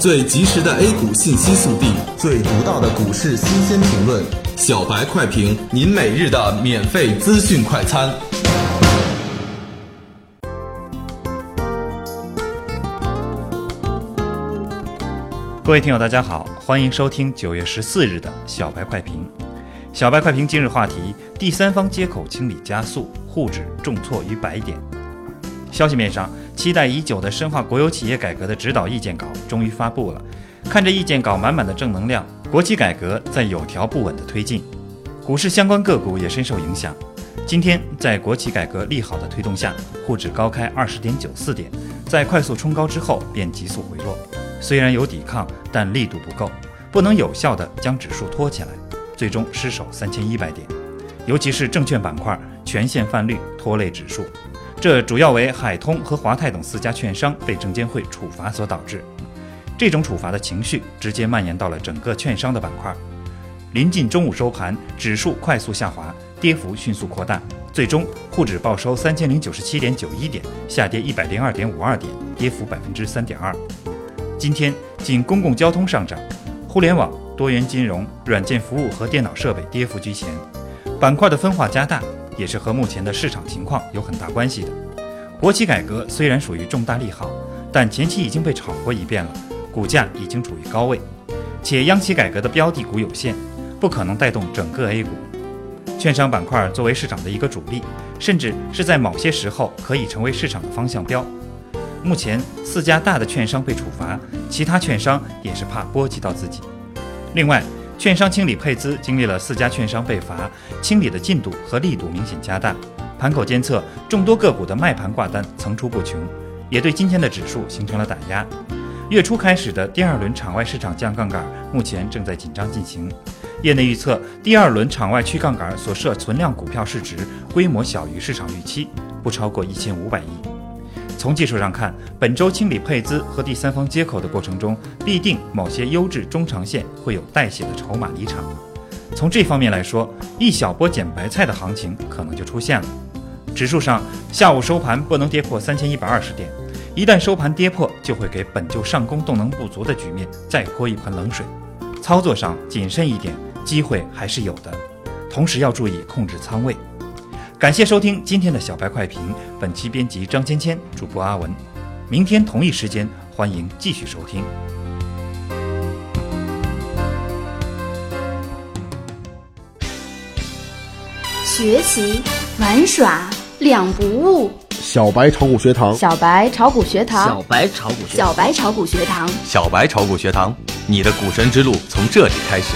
最及时的 A 股信息速递，最独到的股市新鲜评论，小白快评，您每日的免费资讯快餐。各位听友，大家好，欢迎收听九月十四日的小白快评。小白快评今日话题：第三方接口清理加速，沪指重挫逾百点。消息面上。期待已久的深化国有企业改革的指导意见稿终于发布了。看着意见稿满满的正能量，国企改革在有条不紊地推进，股市相关个股也深受影响。今天在国企改革利好的推动下，沪指高开二十点九四点，在快速冲高之后便急速回落。虽然有抵抗，但力度不够，不能有效地将指数托起来，最终失守三千一百点。尤其是证券板块全线泛绿，拖累指数。这主要为海通和华泰等四家券商被证监会处罚所导致。这种处罚的情绪直接蔓延到了整个券商的板块。临近中午收盘，指数快速下滑，跌幅迅速扩大，最终沪指报收三千零九十七点九一点，下跌一百零二点五二点，跌幅百分之三点二。今天仅公共交通上涨，互联网、多元金融、软件服务和电脑设备跌幅居前，板块的分化加大。也是和目前的市场情况有很大关系的。国企改革虽然属于重大利好，但前期已经被炒过一遍了，股价已经处于高位，且央企改革的标的股有限，不可能带动整个 A 股。券商板块作为市场的一个主力，甚至是在某些时候可以成为市场的方向标。目前四家大的券商被处罚，其他券商也是怕波及到自己。另外，券商清理配资经历了四家券商被罚，清理的进度和力度明显加大。盘口监测，众多个股的卖盘挂单层出不穷，也对今天的指数形成了打压。月初开始的第二轮场外市场降杠杆，目前正在紧张进行。业内预测，第二轮场外去杠杆所涉存量股票市值规模小于市场预期，不超过一千五百亿。从技术上看，本周清理配资和第三方接口的过程中，必定某些优质中长线会有带血的筹码离场。从这方面来说，一小波捡白菜的行情可能就出现了。指数上，下午收盘不能跌破三千一百二十点，一旦收盘跌破，就会给本就上攻动能不足的局面再泼一盆冷水。操作上谨慎一点，机会还是有的，同时要注意控制仓位。感谢收听今天的小白快评，本期编辑张芊芊，主播阿文。明天同一时间，欢迎继续收听。学习玩耍两不误。小白炒股学堂，小白炒股学堂，小白炒股学，小白炒股学堂，小白炒股学堂，你的股神之路从这里开始。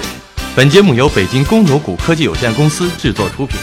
本节目由北京公牛股科技有限公司制作出品。